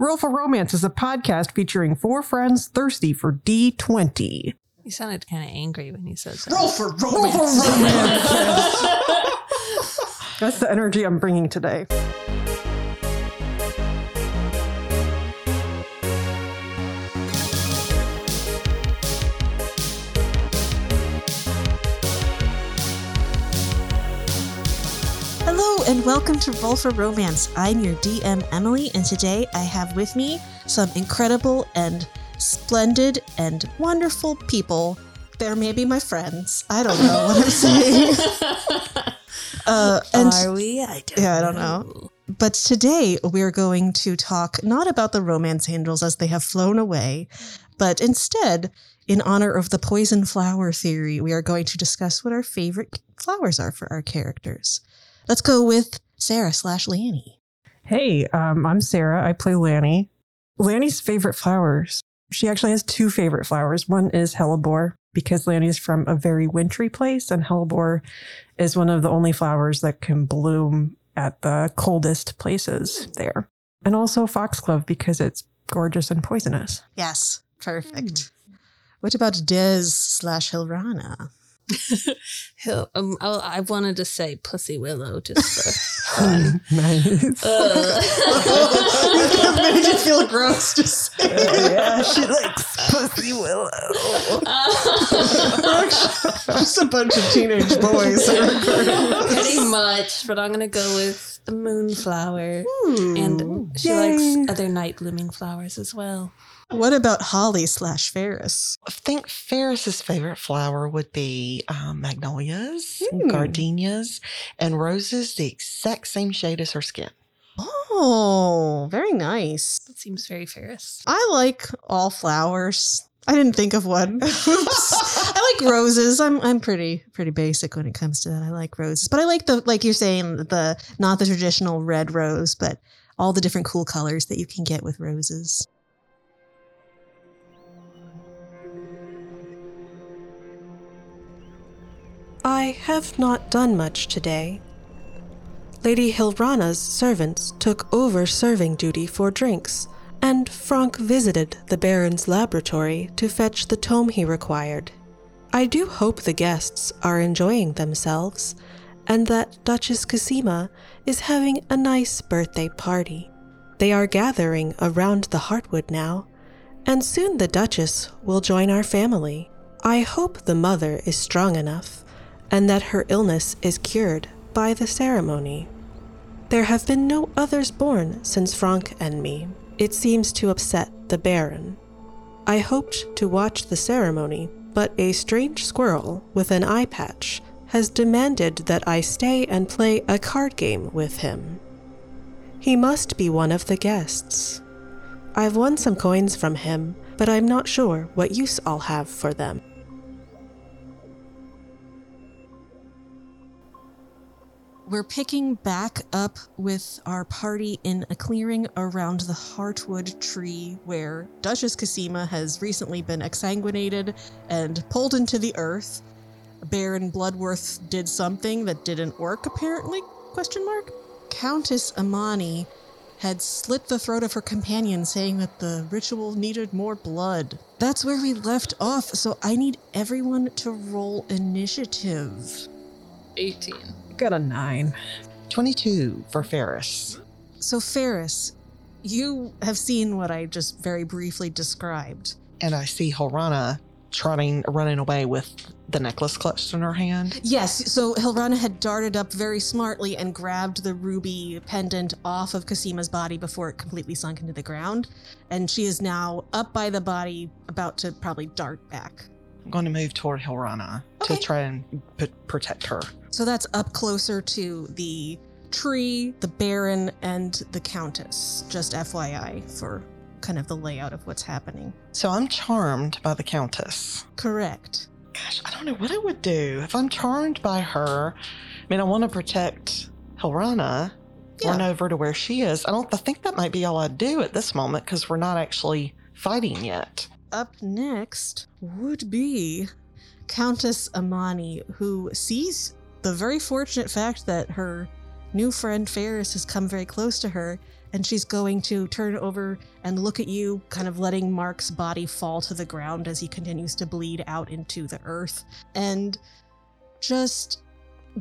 Roll for Romance is a podcast featuring four friends thirsty for D20. You sounded kind of angry when you said that. Roll for romance. That's the energy I'm bringing today. And welcome to Roll for Romance. I'm your DM Emily, and today I have with me some incredible and splendid and wonderful people. They're maybe my friends. I don't know what I'm saying. uh, and Are we? I don't Yeah, I don't know. But today we're going to talk not about the romance angels as they have flown away, but instead, in honor of the poison flower theory, we are going to discuss what our favorite flowers are for our characters. Let's go with Sarah slash Lanny. Hey, um, I'm Sarah. I play Lanny. Lanny's favorite flowers. She actually has two favorite flowers. One is hellebore because Lanny's from a very wintry place, and hellebore is one of the only flowers that can bloom at the coldest places there. And also foxglove because it's gorgeous and poisonous. Yes, perfect. What about Des slash Hilrana? He'll, um, I, I wanted to say Pussy Willow just for fun. nice. Uh, that made you feel gross. Just yeah, she likes pussy willow. just a bunch of teenage boys. pretty much, but I'm gonna go with the moonflower, and she Yay. likes other night blooming flowers as well. What about Holly slash Ferris? I think Ferris's favorite flower would be um, magnolias, Hmm. gardenias, and roses the exact same shade as her skin. Oh, very nice. That seems very Ferris. I like all flowers. I didn't think of one. I like roses. I'm I'm pretty pretty basic when it comes to that. I like roses, but I like the like you're saying the not the traditional red rose, but all the different cool colors that you can get with roses. I have not done much today. Lady Hilrana's servants took over serving duty for drinks, and Franck visited the Baron's laboratory to fetch the tome he required. I do hope the guests are enjoying themselves, and that Duchess Cosima is having a nice birthday party. They are gathering around the Heartwood now, and soon the Duchess will join our family. I hope the mother is strong enough and that her illness is cured by the ceremony. There have been no others born since Franck and me. It seems to upset the Baron. I hoped to watch the ceremony, but a strange squirrel with an eye patch has demanded that I stay and play a card game with him. He must be one of the guests. I've won some coins from him, but I'm not sure what use I'll have for them. We're picking back up with our party in a clearing around the Heartwood tree where Duchess Cosima has recently been exsanguinated and pulled into the earth. Baron Bloodworth did something that didn't work apparently? Question mark. Countess Amani had slit the throat of her companion saying that the ritual needed more blood. That's where we left off, so I need everyone to roll initiative. 18. Got a nine. 22 for Ferris. So, Ferris, you have seen what I just very briefly described. And I see Hilrana trotting, running away with the necklace clutched in her hand. Yes, so Hilrana had darted up very smartly and grabbed the ruby pendant off of Cosima's body before it completely sunk into the ground. And she is now up by the body, about to probably dart back. I'm going to move toward Hilrana Okay. to try and p- protect her. So that's up closer to the tree, the Baron, and the Countess. Just FYI for kind of the layout of what's happening. So I'm charmed by the Countess. Correct. Gosh, I don't know what I would do. If I'm charmed by her, I mean, I want to protect Hilrana, run over to where she is. I don't I think that might be all I'd do at this moment because we're not actually fighting yet. Up next would be Countess Amani, who sees the very fortunate fact that her new friend Ferris has come very close to her and she's going to turn over and look at you, kind of letting Mark's body fall to the ground as he continues to bleed out into the earth, and just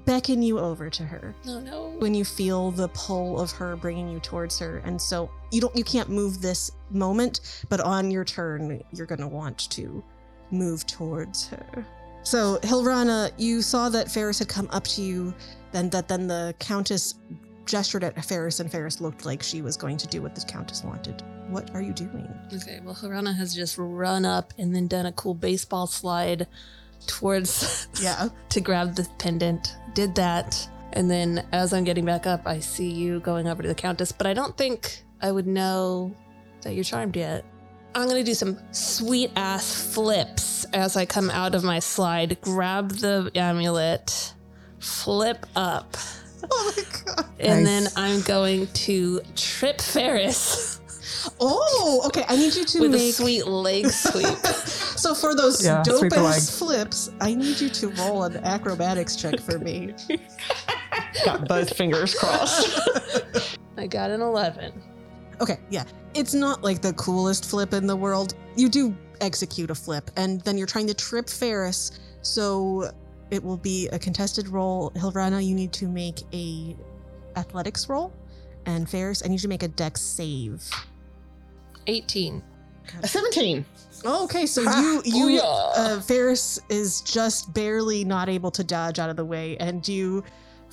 beckon you over to her No, no. when you feel the pull of her bringing you towards her and so you don't you can't move this moment but on your turn you're going to want to move towards her so hilrana you saw that ferris had come up to you then that then the countess gestured at ferris and ferris looked like she was going to do what the countess wanted what are you doing Okay, well, Hilrana has just run up and then done a cool baseball slide towards yeah to grab the pendant. Did that. And then as I'm getting back up, I see you going over to the Countess, but I don't think I would know that you're charmed yet. I'm gonna do some sweet ass flips as I come out of my slide, grab the amulet, flip up, oh my god and Nice. then I'm going to trip Ferris oh okay i need you to with make a sweet leg sweep. So for those Yeah, dope ass flips, I need you to roll an acrobatics check for me. Got both fingers crossed. I got an 11. Okay, yeah. It's not like the coolest flip in the world. You do execute a flip, and then you're trying to trip Ferris, so it will be a contested roll. Hilrana, you need to make a athletics roll. And Ferris, I need you to make a dex save. 18. A 17. Oh, okay, so Ha! you you uh, Ferris is just barely not able to dodge out of the way, and you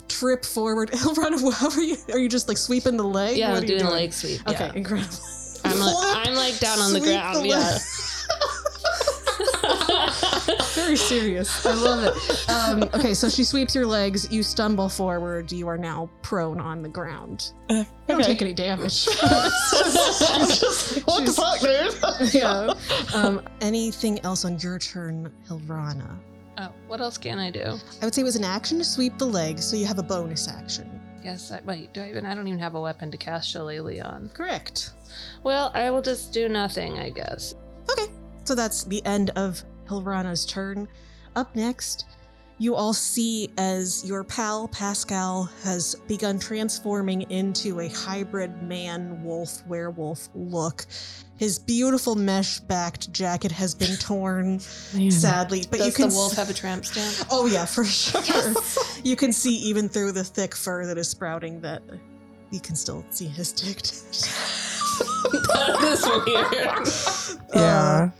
trip forward. Hilrana, how are you? Are you just like sweeping the leg? Yeah, What I'm are you doing a leg sweep. Yeah. Okay, incredible. I'm, like, I'm like down on the ground. the yeah. Very serious. I love it. Um, okay, so she sweeps your legs. You stumble forward. You are now prone on the ground. Uh, You don't take any damage. what the fuck, dude? yeah. Um, anything else on your turn, Hilrana? Oh, what else can I do? I would say it was an action to sweep the leg, so you have a bonus action. Yes, I, wait, do I even? I don't even have a weapon to cast Shillelagh on. Correct. Well, I will just do nothing, I guess. Okay, so that's the end of Hilrana's turn. Up next, you all see as your pal Pascal has begun transforming into a hybrid man wolf werewolf look. His beautiful mesh backed jacket has been torn, sadly, but Does you can the wolf s- have a tramp stamp? Oh yeah, for sure. you can see even through the thick fur that is sprouting that you can still see his dick. that is weird. Uh, yeah.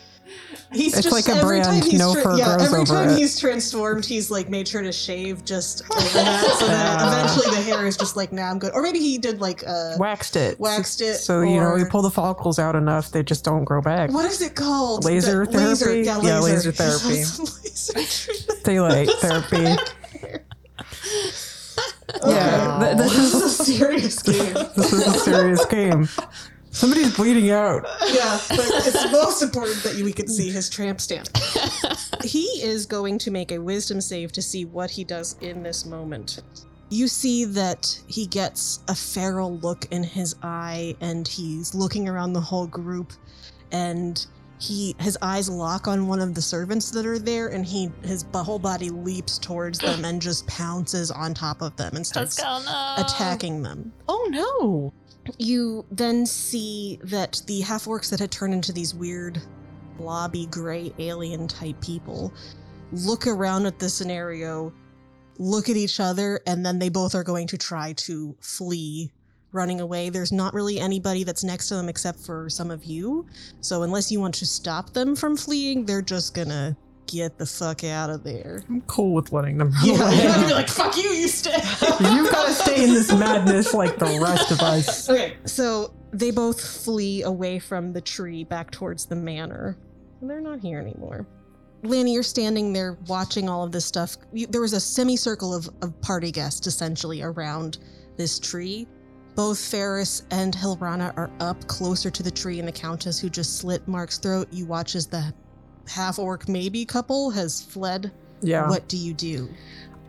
He's It's just like a every brand, no fur yeah, grows every over time it. he's transformed, he's like made sure to shave just over that, so that Yeah. eventually the hair is just like, nah, I'm good. Or maybe he did like uh, Waxed it. Waxed it, So, you know, you pull the follicles out enough, they just don't grow back. what is it called? Laser The- therapy? yeah, Yeah, laser, laser therapy. Laser. Daylight therapy. Yeah, Okay. th- this This is is a serious game. this is a serious game. Somebody's bleeding out. yeah, but it's most important that we can see his tramp stamp. he is going to make a wisdom save to see what he does in this moment. You see that he gets a feral look in his eye and he's looking around the whole group and he his eyes lock on one of the servants that are there and he his whole body leaps towards them and just pounces on top of them and starts Pascal, no. attacking them. Oh no. You then see that the half orcs that had turned into these weird, blobby, gray alien type people look around at the scenario, look at each other, and then they both are going to try to flee, running away. There's not really anybody that's next to them except for some of you. So, unless you want to stop them from fleeing, they're just gonna get the fuck out of there. I'm cool with letting them run Yeah, away. you're gonna be like, fuck you, you stay. You've got to stay in this madness like the rest of us. Okay, so they both flee away from the tree back towards the manor. And they're not here anymore. Lanny, you're standing there watching all of this stuff. You, there was a semicircle of, of party guests essentially around this tree. Both Ferris and Hilrana are up closer to the tree, and the Countess, who just slit Mark's throat, you watch as the half orc maybe couple has fled. Yeah. What do you do?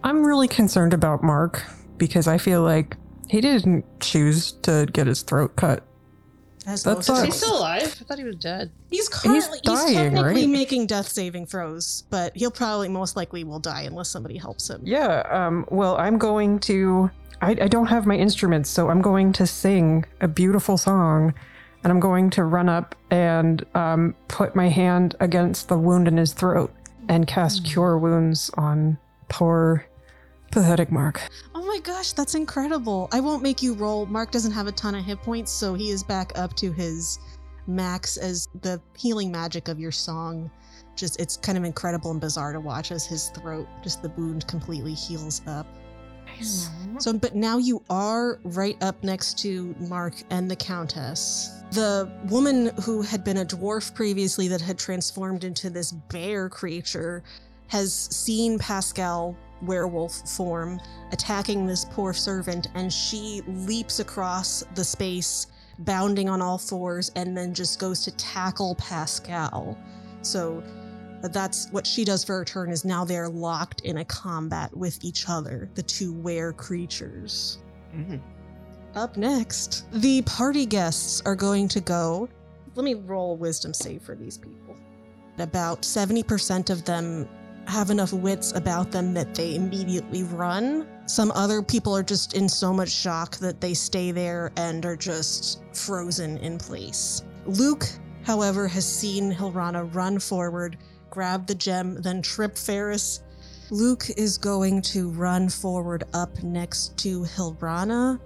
I'm really concerned about Mark because I feel like he didn't choose to get his throat cut. As That most- Is he still alive? I thought he was dead. He's currently he's, dying, technically right? making death saving throws, but he'll probably most likely will die unless somebody helps him. Yeah, um, well, I'm going to I, I don't have my instruments, so I'm going to sing a beautiful song and I'm going to run up and um, put my hand against the wound in his throat and cast Cure Wounds on poor, pathetic Mark. Oh my gosh, that's incredible. I won't make you roll. Mark doesn't have a ton of hit points, so he is back up to his max as the healing magic of your song. Just, it's kind of incredible and bizarre to watch as his throat, just the wound completely heals up. Mm-hmm. So, but now you are right up next to Mark and the Countess. The woman who had been a dwarf previously that had transformed into this bear creature has seen Pascal werewolf form attacking this poor servant, and she leaps across the space, bounding on all fours, and then just goes to tackle Pascal. So that's what she does for her turn is now they're locked in a combat with each other, the two were creatures. Mhm. Up next, the party guests are going to go. Let me roll wisdom save for these people. About 70% of them have enough wits about them that they immediately run. Some other people are just in so much shock that they stay there and are just frozen in place. Luke, however, has seen Hilrana run forward, grab the gem, then trip Ferris. Luke is going to run forward up next to Hilrana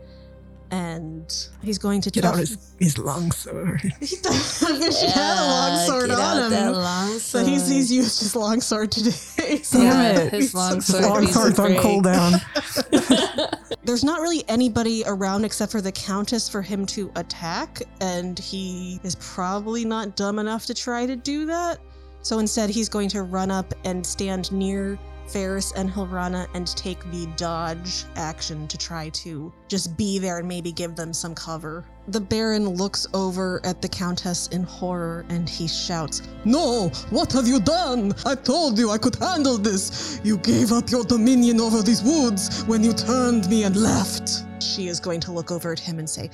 and he's going to Get out his, his long sword. he does. I wish he had a long sword get out on that him. long But he's, sword. he's used his long sword today. So Damn it, his long sword. long piece sword's on cooldown. there's not really anybody around except for the Countess for him to attack, and he is probably not dumb enough to try to do that. So instead, he's going to run up and stand near Ferris and Hilrana and take the dodge action to try to just be there and maybe give them some cover. The Baron looks over at the Countess in horror and he shouts, No! What have you done? I told you I could handle this! You gave up your dominion over these woods when you turned me and left! She is going to look over at him and say,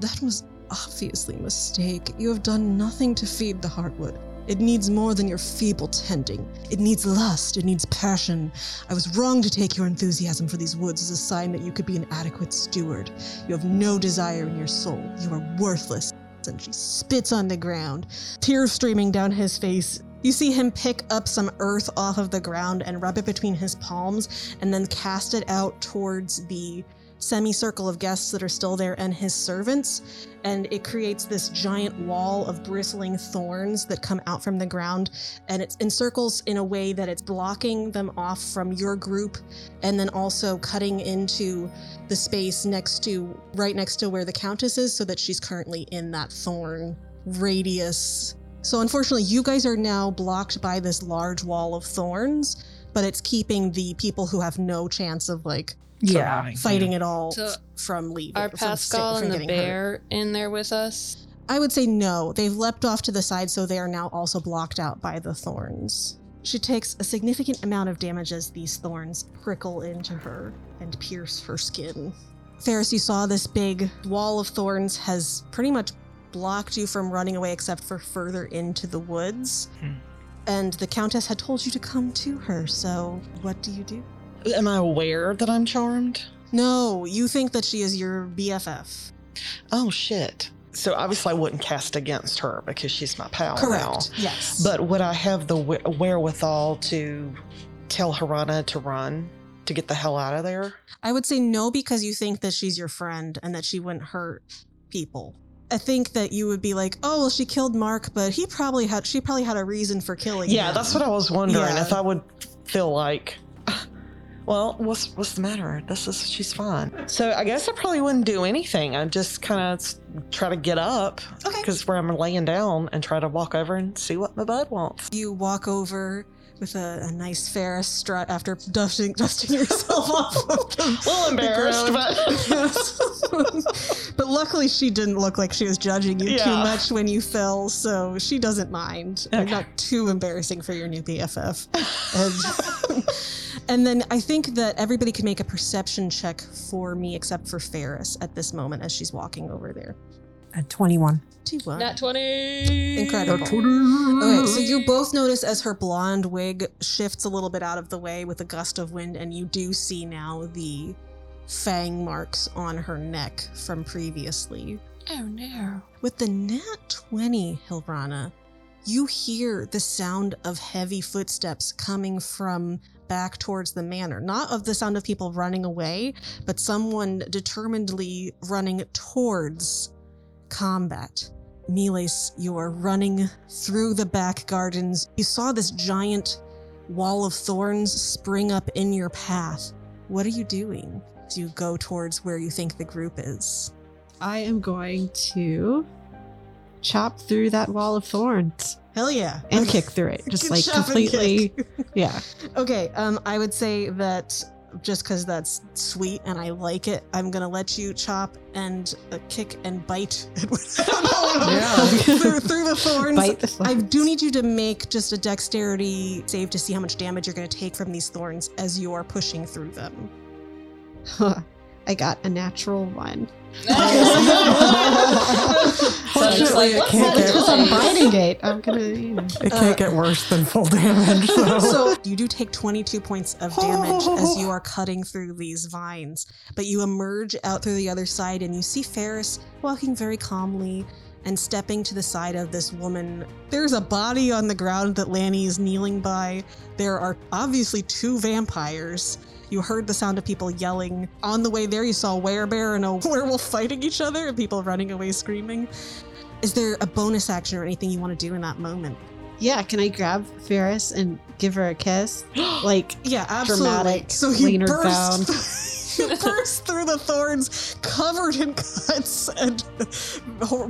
That was obviously a mistake. You have done nothing to feed the Heartwood. It needs more than your feeble tending. It needs lust. It needs passion. I was wrong to take your enthusiasm for these woods as a sign that you could be an adequate steward. You have no desire in your soul. You are worthless. And she spits on the ground, tears streaming down his face. You see him pick up some earth off of the ground and rub it between his palms, and then cast it out towards the semicircle of guests that are still there and his servants and it creates this giant wall of bristling thorns that come out from the ground and it encircles in a way that it's blocking them off from your group and then also cutting into the space next to right next to where the countess is so that she's currently in that thorn radius. So unfortunately you guys are now blocked by this large wall of thorns but it's keeping the people who have no chance of like Yeah. Surviving. fighting it all So, from leaving Are from Pascal from and the getting hurt. bear in there with us? I would say no. They've leapt off to the side, so they are now also blocked out by the thorns. She takes a significant amount of damage as these thorns prickle into her and pierce her skin. Ferris, you saw this big wall of thorns has pretty much blocked you from running away except for further into the woods. Hmm. And the Countess had told you to come to her, so what do you do? Am I aware that I'm charmed? No, you think that she is your BFF. Oh shit. So obviously I wouldn't cast against her because she's my pal now. Correct. Yes. But would I have the wherewithal to tell Hilrana to run to get the hell out of there? I would say no because you think that she's your friend and that she wouldn't hurt people. I think that you would be like, oh well, she killed Mark, but he probably had she probably had a reason for killing him. Yeah, that's what I was wondering Yeah. if I would feel like. Well, what's what's the matter? This is she's fine. So I guess I probably wouldn't do anything. I'd just kind of try to get up Okay. because where I'm laying down and try to walk over and see what my bud wants. You walk over with a, a nice Ferris strut after dusting dusting yourself off. Of the, A little embarrassed, but but luckily she didn't look like she was judging you too much when you fell, so she doesn't mind. Okay. Not too embarrassing for your new BFF. And, um, and then I think that everybody can make a perception check for me except for Ferris at this moment as she's walking over there. At 21. T1. Nat 20. Incredible. Okay, so you both notice as her blonde wig shifts a little bit out of the way with a gust of wind, and you do see now the fang marks on her neck from previously. Oh no. With the nat 20, Hilrana, you hear the sound of heavy footsteps coming from back towards the manor. Not of the sound of people running away, but someone determinedly running towards combat. Miles, you are running through the back gardens. You saw this giant wall of thorns spring up in your path. What are you doing as you go towards where you think the group is? I am going to chop through that wall of thorns Hell yeah. and kick through it. Just like completely. Yeah. Okay, um, I would say that just because that's sweet and I like it, I'm gonna let you chop and uh, kick and bite Yeah. through, through the thorns. Bite the thorns. I do need you to make just a dexterity save to see how much damage you're going to take from these thorns as you are pushing through them. Huh. I got a natural one. Fortunately, it can't get Because I'm biting it. I'm gonna, you know. it can't get worse than full damage. So, So you do take 22 points of damage as you are cutting through these vines, but you emerge out through the other side and you see Ferris walking very calmly and stepping to the side of this woman. There's a body on the ground that Lanny is kneeling by. There are obviously two vampires. You heard the sound of people yelling. On the way there, you saw a werebear and a werewolf fighting each other and people running away screaming. Is there a bonus action or anything you want to do in that moment? Yeah, can I grab Ferris and give her a kiss? Like, Yeah, absolutely. Dramatic, so you leaner burst, you burst through the thorns, covered in cuts and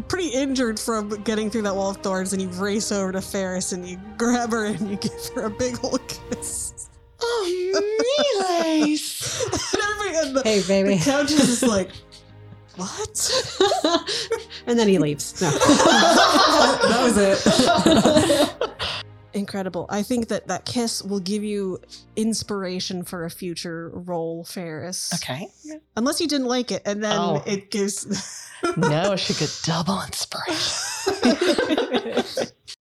pretty injured from getting through that wall of thorns. And you race over to Ferris and you grab her and you give her a big old kiss. Oh, Miles. and everybody, and the, hey, baby. the countess is like, "What?" and then he leaves. No. that was it. Incredible. I think that that kiss will give you inspiration for a future roll, Ferris. Okay. Unless you didn't like it, and then Oh. it gives. No, she could double inspiration.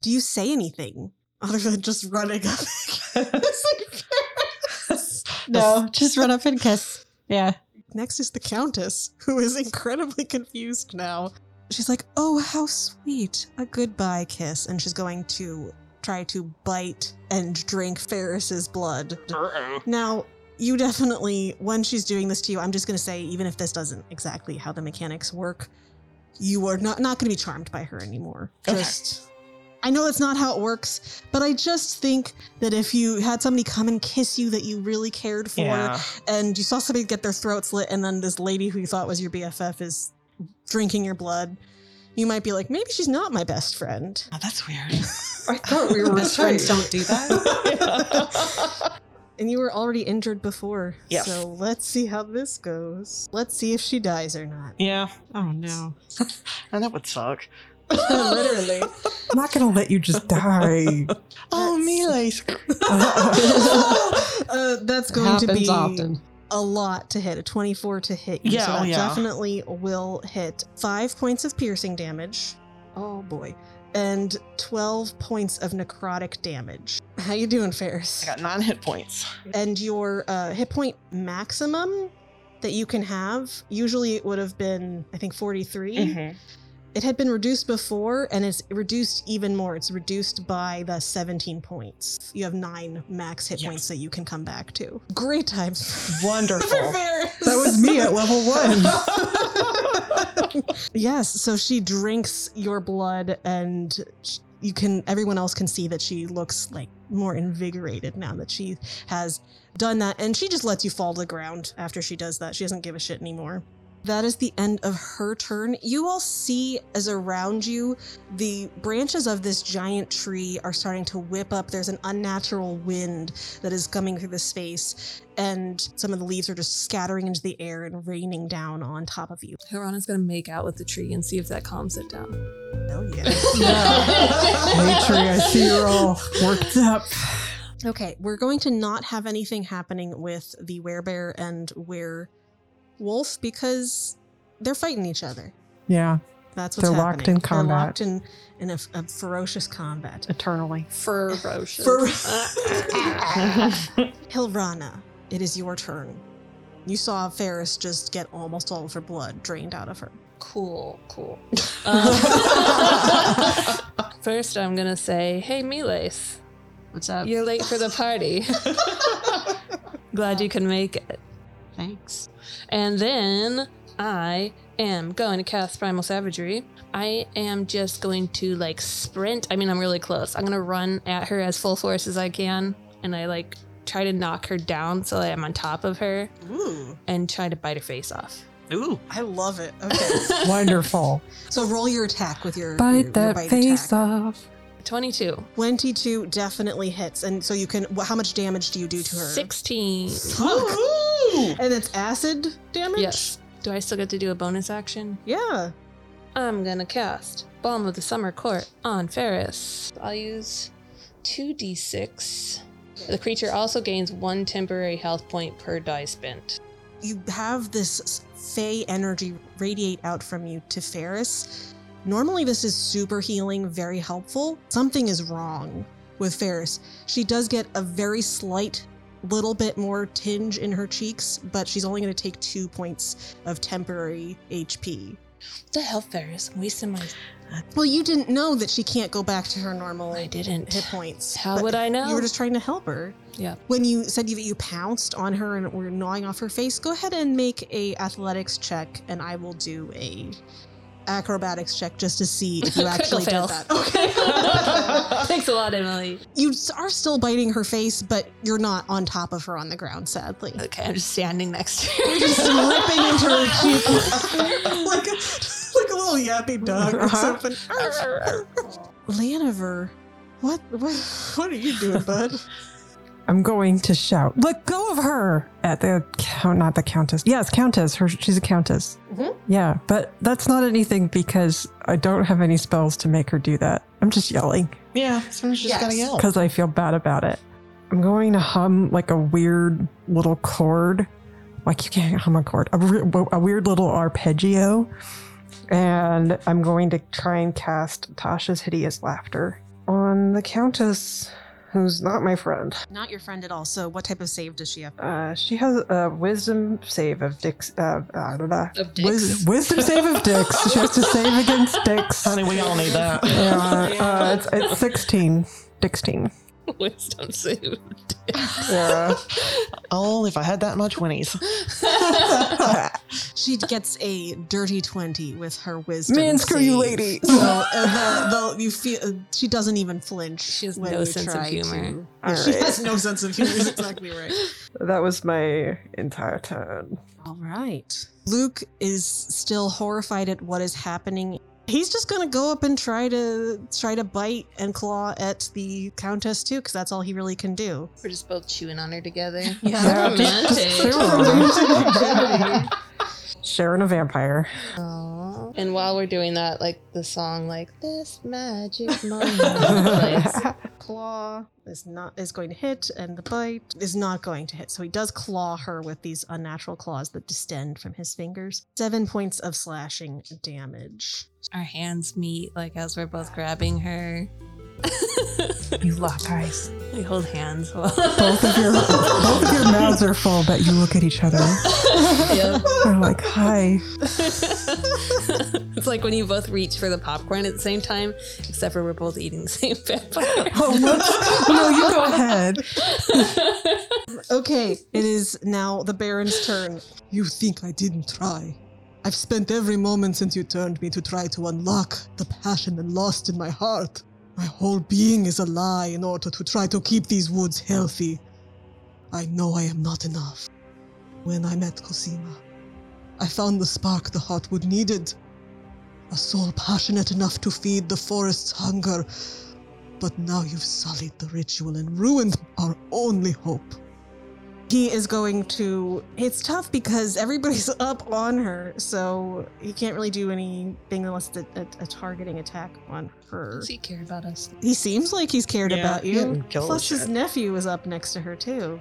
Do you say anything other than just running up? It's like, "Ferris." no, just run up and kiss. Yeah. Next is the Countess, who is incredibly confused now. She's like, "Oh, how sweet! A goodbye kiss," and she's going to try to bite and drink Ferris's blood. Now, you definitely, when she's doing this to you, I'm just going to say, even if this doesn't exactly how the mechanics work, you are not not going to be charmed by her anymore. Okay. Just, I know that's not how it works, but I just think that if you had somebody come and kiss you that you really cared for, Yeah. and you saw somebody get their throat slit, and then this lady who you thought was your BFF is drinking your blood. You might be like, maybe she's not my best friend. Oh, that's weird. I thought we were best friends don't do that. And you were already injured before. Yes. So let's see how this goes. Let's see if she dies or not. yeah, oh, no. and that would suck. Literally. I'm not gonna let you just die. Oh, Miles. uh, that's going to be often. a lot to hit. A 24 to hit you. Yeah, so oh, that yeah. definitely will hit. Five points of piercing damage. Oh boy. And 12 points of necrotic damage. How you doing, Ferris? I got nine hit points. and your uh, hit point maximum that you can have usually it would have been i think 43 Mhm. It had been reduced before and it's reduced even more. It's reduced by the 17 points. You have nine max hit Yes. points that you can come back to. Great times. Wonderful. That was me at level one. yes so she drinks your blood and you can everyone else can see that she looks like more invigorated now that she has done that and she just lets you fall to the ground after she does that. She doesn't give a shit anymore that is the end of her turn. You all see as around you, the branches of this giant tree are starting to whip up. There's an unnatural wind that is coming through the space, and some of the leaves are just scattering into the air and raining down on top of you. Hilrana's gonna make out with the tree and see if that calms it down. Hell yeah. Hey, Tree, I see you're all worked up. Okay, we're going to not have anything happening with the werebear and werewolf because they're fighting each other. Yeah, That's what's They're locked happening. in combat. They're locked in, in a, a ferocious combat. Eternally. Ferocious. Fer- Hilrana, it is your turn. You saw Ferris just get almost all of her blood drained out of her. Cool, cool. Um, first, I'm gonna say, "Hey, Miles, What's up? you're late for the party. Glad you can make it." Thanks. And then I am going to cast Primal Savagery. I am just going to like sprint. I mean, I'm really close. I'm going to run at her as full force as I can. And I like try to knock her down so that I'm on top of her Ooh, and try to bite her face off. Ooh. I love it. Okay, Wonderful. so roll your attack with your your- Bite your that bite face attack. off. 22. 22 definitely hits, and so you can. How much damage do you do to her? 16. Ooh. And it's acid damage. Yes. Do I still get to do a bonus action? Yeah. I'm gonna cast Balm of the Summer Court on Ferris. I'll use 2d6. The creature also gains one temporary health point per die spent. you have this fey energy radiate out from you to Ferris. Normally, this is super healing, very helpful. Something is wrong with Ferris. She does get a very slight little bit more tinge in her cheeks, but she's only going to take two points of temporary HP. What the hell, Ferris? I'm wasting my. Well, you didn't know that she can't go back to her normal I didn't. hit points. How would I know? You were just trying to help her. Yeah. When you said that you pounced on her and were gnawing off her face, go ahead and make a athletics check, and I will do a acrobatics check just to see if you actually did that. Okay. Thanks a lot, Emily. you are still biting her face, but you're not on top of her on the ground, sadly. Okay, I'm just standing next to her. You're just ripping into her cheek like a, like a little yappy dog or Uh-huh. something. Laniver, what, what what are you doing, bud? I'm going to shout, "Let go of her!" at the count, not the countess. Yes, countess. Her, she's a countess. Mhm. Yeah, but that's not anything because I don't have any spells to make her do that. I'm just yelling Yeah, someone's just Yes. gotta yell. because I feel bad about it. I'm going to hum like a weird little chord. Like you can't hum a chord. A, re- a weird little arpeggio. And I'm going to try and cast Tasha's Hideous Laughter on the Countess, who's not my friend. Not your friend at all. So, what type of save does she have? Uh, she has a wisdom save of dicks. Uh, I don't know. Of dicks? Wis- wisdom save of dicks. She has to save against dicks. Honey, we all need that. Yeah, uh, it's, it's 16. Dixteen. Wisdom save. Yeah. Oh, if I had that much winnies. She gets a dirty 20 with her wisdom. Man, screw you, save. lady. So uh, the, the, you feel uh, she doesn't even flinch. She has when no you sense of humor. to- All She right. has no sense of humor. Is exactly right. That was my entire turn. All right. Luke is still horrified at what is happening. He's just gonna go up and try to try to bite and claw at the countess too, because that's all he really can do. We're just both chewing on her together. Yeah, just- just Sharon. Sharon a vampire. Aw. And while we're doing that, like the song, like this magic moment plays. Claw is not is going to hit, and the bite is not going to hit. So he does claw her with these unnatural claws that distend from his fingers. Seven points of slashing damage. Our hands meet, like as we're both grabbing her. You lock eyes. We hold hands. Both of your both of your mouths are full, but you look at each other. Yep. They're like, "Hi." it's like when you both reach for the popcorn at the same time, except for we're both eating the same popcorn. Oh, whoops. No, you go ahead. Okay, it is now the Baron's turn. You think I didn't try? I've spent every moment since you turned me to try to unlock the passion and lost in my heart. My whole being is a lie in order to try to keep these woods healthy. I know I am not enough. When I met Cosima, I found the spark the Heartwood needed. A soul passionate enough to feed the forest's hunger. But now you've sullied the ritual and ruined our only hope. He is going to. It's tough because everybody's up on her, so he can't really do anything unless it's a, a, a targeting attack on her. Does he care about us? He seems like he's cared Yeah, about you. didn't Plus, his yet. nephew is up next to her too.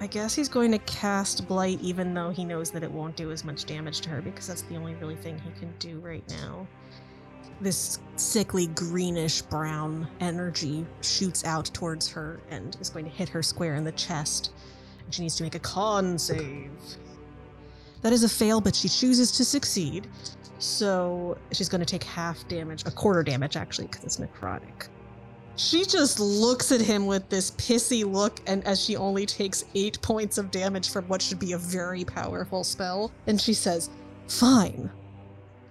I guess he's going to cast Blight, even though he knows that it won't do as much damage to her because that's the only really thing he can do right now. This sickly greenish brown energy shoots out towards her and is going to hit her square in the chest. She needs to make a con save. That is a fail, but she chooses to succeed. So she's going to take half damage, a quarter damage actually, because it's necrotic. She just looks at him with this pissy look, and as she only takes eight points of damage from what should be a very powerful spell, and she says, Fine.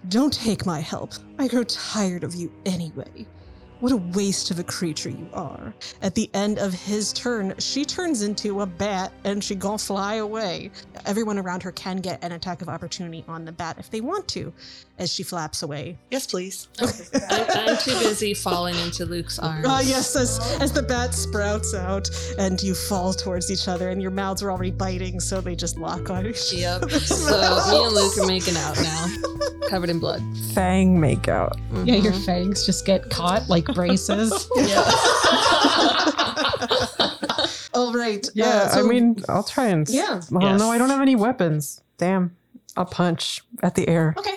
Don't take my help. I grow tired of you anyway. What a waste of a creature you are. At the end of his turn, she turns into a bat and she gonna fly away. Everyone around her can get an attack of opportunity on the bat if they want to, as she flaps away. Yes, please. I, I'm too busy falling into Luke's arms. Ah, yes, as, as the bat sprouts out and you fall towards each other and your mouths are already biting, so they just lock on each Yep. So me and Luke are making out now, covered in blood. Fang makeout. Yeah, your fangs just get caught like braces. All right. uh, Yeah, so- I mean, I'll try and. Yeah. Well, Yes. no, I don't have any weapons. Damn. I'll punch at the air. Okay.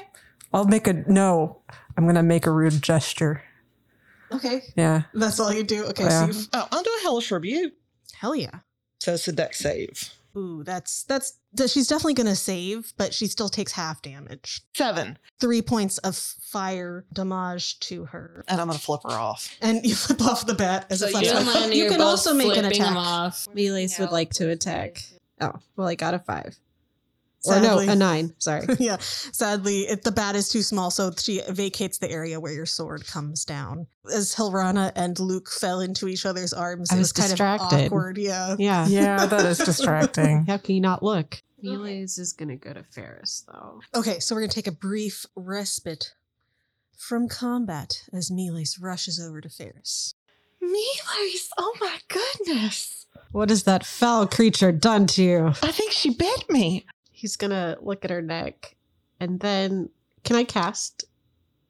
I'll make a. No, I'm going to make a rude gesture. Okay. Yeah. That's all you do. Okay, Yeah. so you Oh, I'll do a hellish rebuke. hell yeah. So it's a deck save. Ooh, that's that's that she's definitely gonna save, but she still takes half damage. Seven. Three points of fire damage to her, And I'm going to flip her off. and you flip off the bat as So a you flash and back. Lenny You can also make an attack. them off. Melees would like to attack. Oh, well, I got a five. Or no, a nine. Sorry. yeah, sadly, it, the bat is too small, so she vacates the area where your sword comes down. As Hilrana and Luke fell into each other's arms, I it was was kind distracted. of awkward. Yeah. Yeah. Yeah, that is distracting. How can you not look? Melees is gonna go to Ferris though. Okay, so we're gonna take a brief respite from combat as Miles rushes over to Ferris. Mealies, oh my goodness. What has that foul creature done to you? I think she bit me. He's gonna look at her neck, and then can I cast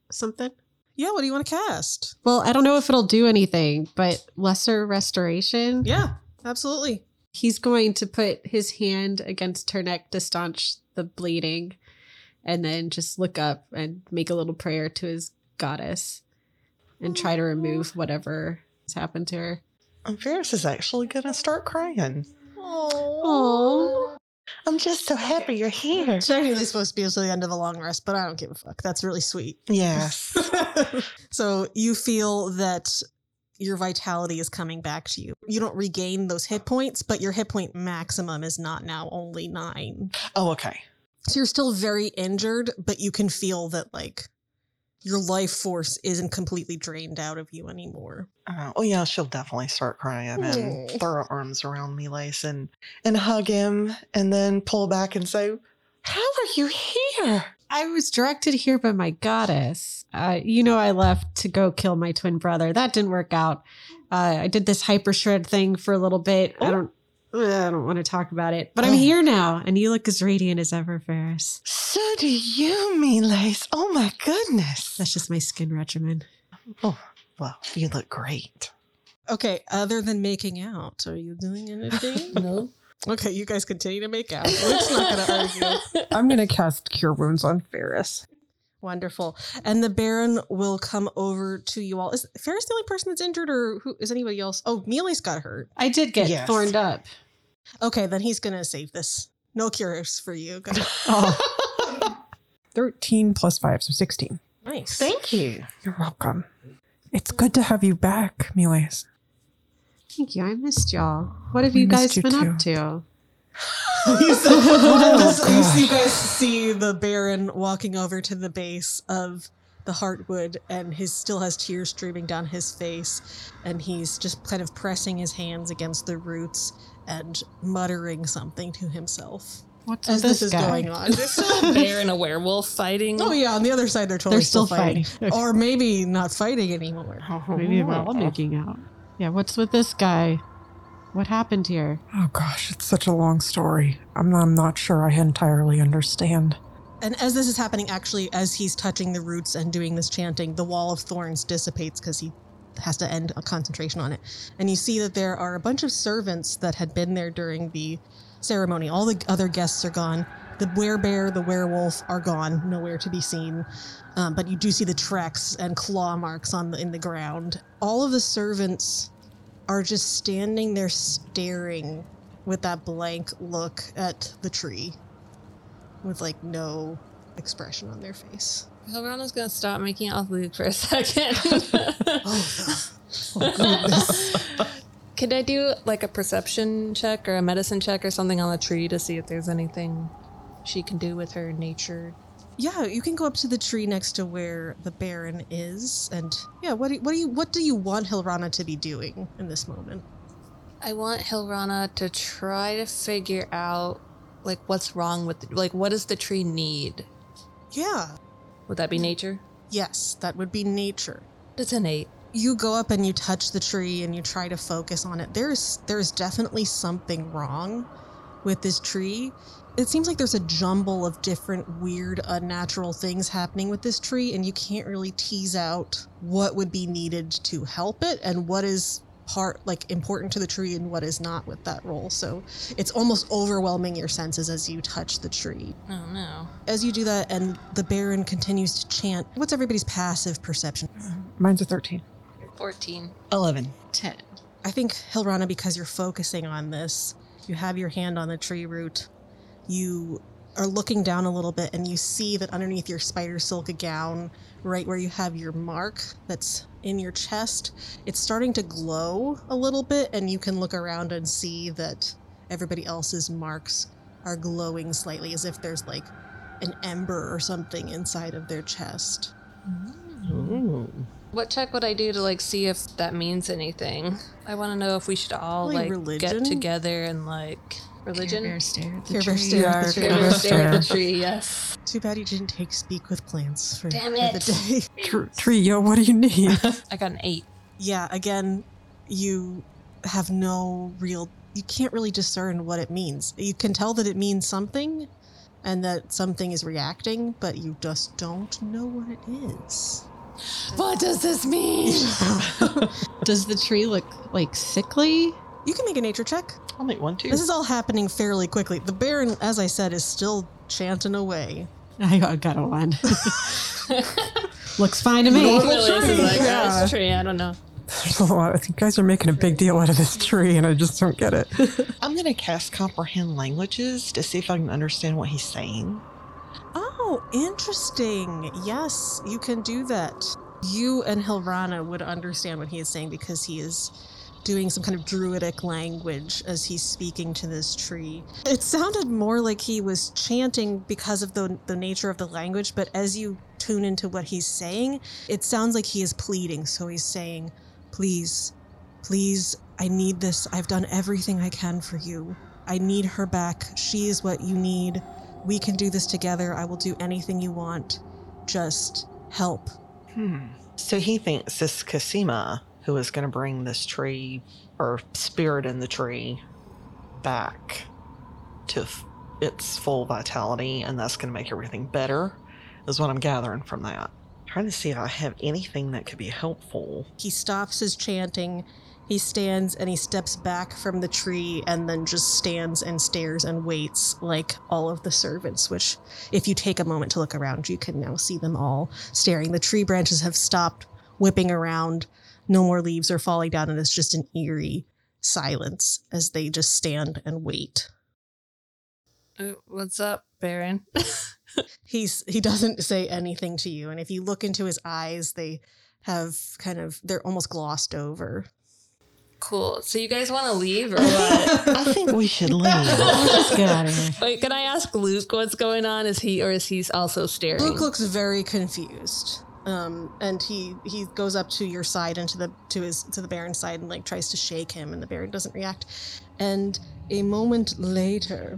something? Yeah, what do you want to cast? Well, I don't know if it'll do anything, but lesser restoration. Yeah, absolutely. He's going to put his hand against her neck to staunch the bleeding, and then just look up and make a little prayer to his goddess, and try to remove whatever has happened to her. And Ferris is actually going to start crying. Oh, I'm just so happy you're here. It's technically supposed to be until the end of a long rest, but I don't give a fuck. That's really sweet. Yes. so you feel that your vitality is coming back to you. You don't regain those hit points, but your hit point maximum is not now only nine. oh, okay. So you're still very injured, but you can feel that like your life force isn't completely drained out of you anymore. Uh, oh yeah, she'll definitely start crying and Aw. throw her arms around me, Lace, and and hug him, and then pull back and say, "How are you here?" I was directed here by my goddess. Uh, you know, I left to go kill my twin brother. That didn't work out. Uh, I did this hyper shred thing for a little bit. I Oh. don't. I don't want to talk about it, but I'm Oh. here now, and you look as radiant as ever, Ferris. So do you, me, Lace? Oh my goodness. That's just my skin regimen. Oh, well, you look great. Okay, other than making out, are you doing anything? No. okay, you guys continue to make out. Luke's not going to argue. I'm going to cast Cure Wounds on Ferris. Wonderful. And the Baron will come over to you all. Is Ferris the only person that's injured, or who is anybody else? Oh, Mealy's got hurt. I did get Yes. thorned up. Okay, then he's going to save this. No cures for you. Oh. 13 plus 5, so 16. nice. Thank you. You're welcome. It's good to have you back, Miles. Thank you. I missed y'all. What have We you guys you been too. up to? You, see, you see- you guys see the Baron walking over to the base of the Heartwood, and his still has tears streaming down his face, and he's just kind of pressing his hands against the roots and muttering something to himself What's as with this, this is guy? going on. Is this a bear and a werewolf fighting? Oh yeah, on the other side they're totally They're still fighting. fighting. or maybe not fighting anymore. Oh, maybe they're oh. all making out. Yeah. What's with this guy? What happened here? Oh gosh, it's such a long story. I'm not, I'm not sure I entirely understand. And as this is happening, actually, as he's touching the roots and doing this chanting, the wall of thorns dissipates because he has to end a concentration on it. And you see that there are a bunch of servants that had been there during the ceremony. All the other guests are gone. The werebear, the werewolf are gone, nowhere to be seen. Um, but you do see the tracks and claw marks on the, in the ground. All of the servants are just standing there staring with that blank look at the tree. with like no expression on their face. Hilrana's gonna stop making out with Luke for a second. Oh, oh, goodness. Can I do like a perception check or a medicine check or something on the tree to see if there's anything she can do with her nature? Yeah, you can go up to the tree next to where the Baron is, and yeah, what do, what do you what do you want Hilrana to be doing in this moment? I want Hilrana to try to figure out like what's wrong with like what does the tree need? Yeah, Would that be nature? yes, that would be nature. It's an eight. you go up and you touch the tree and you try to focus on it there's there's definitely something wrong with this tree it seems like there's a jumble of different weird unnatural things happening with this tree and you can't really tease out what would be needed to help it and what is part like important to the tree and what is not with that roll so it's almost overwhelming your senses as you touch the tree Oh no. as you do that and the baron continues to chant what's everybody's passive perception Mine's a 13. 14. 11. 10. I think Hilrana, because you're focusing on this, you have your hand on the tree root. You are looking down a little bit, and you see that underneath your spider silk gown, right where you have your mark that's in your chest, it's starting to glow a little bit, and you can look around and see that everybody else's marks are glowing slightly, as if there's like an ember or something inside of their chest. Mm. Ooh. What check would I do to like see if that means anything? I want to know if we should all Probably like religion? get together and like religion. Care Bear stare at the Care Bear tree. stare at the tree. Care Bear Stare at the tree. Yes. Too bad you didn't take speak with plants for, Damn for the it. day. Tr- tree, yo, what do you need? I got an eight. yeah, again, you have no real, you can't really discern what it means. You can tell that it means something and that something is reacting, but you just don't know what it is. What does this mean? Does the tree look like sickly? You can make a nature check. I'll make one too. This is all happening fairly quickly. The Baron, as I said, is still chanting away. I got- got a one. Looks fine to me. Normally this like, Yeah. oh, tree. I don't know. There's a lot. I think guys are making a big deal out of this tree, and I just don't get it. I'm going to cast comprehend languages to see if I can understand what he's saying. Interesting. Yes, you can do that. You and Hilrana would understand what he is saying because he is doing some kind of druidic language as he's speaking to this tree. It sounded more like he was chanting because of the, the nature of the language, but as you tune into what he's saying, it sounds like he is pleading. So he's saying, Please, please, I need this. I've done everything I can for you. I need her back. She is what you need. We can do this together. I will do anything you want. Just help. Hmm. So he thinks this Cosima, who is going to bring this tree or spirit in the tree back to f- its full vitality, and that's going to make everything better, is what I'm gathering from that. Trying to see if I have anything that could be helpful. He stops his chanting. He stands and he steps back from the tree and then just stands and stares and waits like all of the servants, which, if you take a moment to look around, you can now see them all staring. The tree branches have stopped whipping around. No more leaves are falling down, and it's just an eerie silence as they just stand and wait. Uh, What's up, Baron? he's he doesn't say anything to you and if you look into his eyes they have kind of they're almost glossed over cool. So you guys want to leave or what? I think we should leave. Let's get out of here. Wait, can I ask Luke what's going on? Is he or is he also staring? luke looks very confused um and he he goes up to your side and to the to his to the baron's side and like tries to shake him and the baron doesn't react and a moment later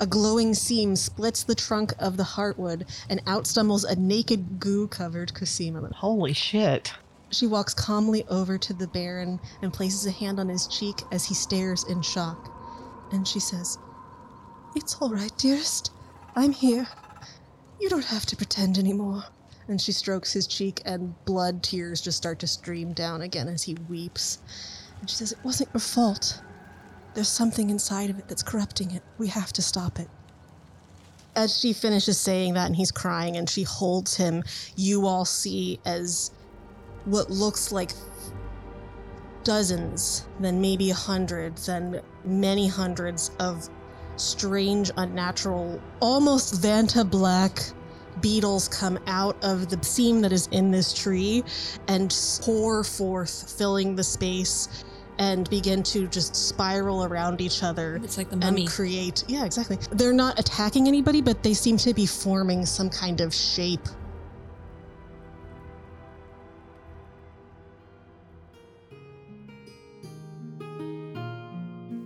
a glowing seam splits the trunk of the heartwood and out stumbles a naked goo covered Cosima. Holy shit. She walks calmly over to the Baron and places a hand on his cheek as he stares in shock. And she says, It's all right, dearest. I'm here. You don't have to pretend anymore. And she strokes his cheek, and blood tears just start to stream down again as he weeps. And she says, It wasn't your fault. There's something inside of it that's corrupting it. We have to stop it. As she finishes saying that and he's crying and she holds him, you all see as what looks like dozens, then maybe hundreds, then many hundreds of strange, unnatural, almost Vanta black beetles come out of the seam that is in this tree and pour forth, filling the space and begin to just spiral around each other It's like the mummy. and create yeah exactly they're not attacking anybody but they seem to be forming some kind of shape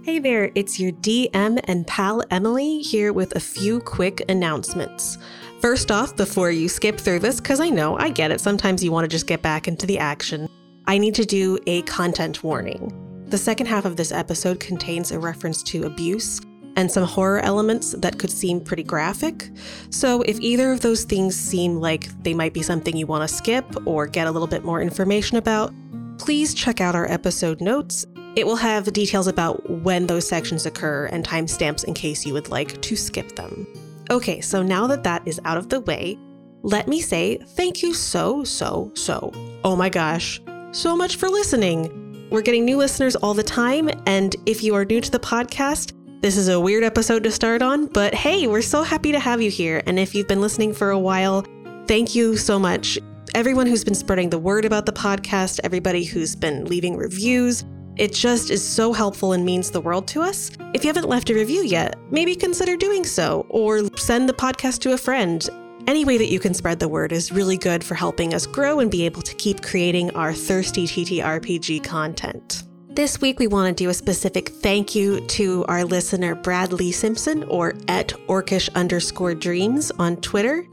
Hey there, it's your DM and pal Emily here with a few quick announcements. First off, before you skip through this, because I know, I get it, sometimes you want to just get back into the action, I need to do a content warning. The second half of this episode contains a reference to abuse and some horror elements that could seem pretty graphic. So if either of those things seem like they might be something you want to skip or get a little bit more information about, please check out our episode notes it will have details about when those sections occur and timestamps in case you would like to skip them. Okay, so now that that is out of the way, let me say thank you so, so, so, oh my gosh, so much for listening. We're getting new listeners all the time, and if you are new to the podcast, this is a weird episode to start on, but hey, we're so happy to have you here. And if you've been listening for a while, thank you so much. Everyone who's been spreading the word about the podcast, everybody who's been leaving reviews, it just is so helpful and means the world to us. If you haven't left a review yet, maybe consider doing so or send the podcast to a friend. Any way that you can spread the word is really good for helping us grow and be able to keep creating our thirsty TTRPG content. This week, we want to do a specific thank you to our listener Bradley Simpson or at orcish underscore dreams on Twitter.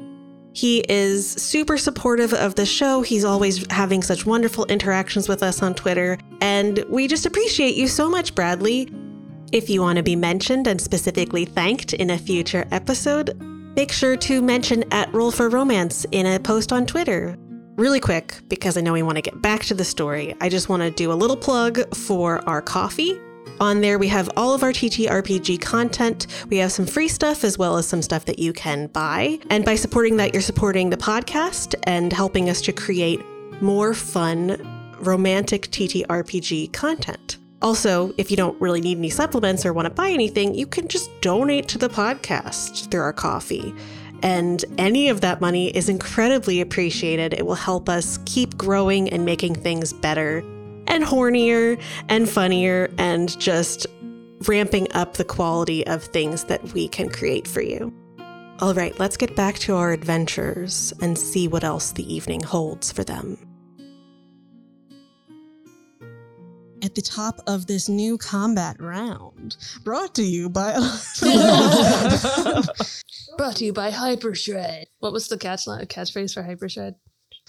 He is super supportive of the show. He's always having such wonderful interactions with us on Twitter. And we just appreciate you so much, Bradley. If you want to be mentioned and specifically thanked in a future episode, make sure to mention at Roll for Romance in a post on Twitter. Really quick, because I know we want to get back to the story, I just want to do a little plug for our Ko-fi. On there, we have all of our TTRPG content. We have some free stuff as well as some stuff that you can buy. And by supporting that, you're supporting the podcast and helping us to create more fun, romantic TTRPG content. Also, if you don't really need any supplements or want to buy anything, you can just donate to the podcast through our Ko-fi. And any of that money is incredibly appreciated. It will help us keep growing and making things better and hornier and funnier and just ramping up the quality of things that we can create for you. All right, let's get back to our adventures and see what else the evening holds for them. at the top of this new combat round brought to you by Brought to you by Hyper Shred. What was the catch catchphrase for Hyper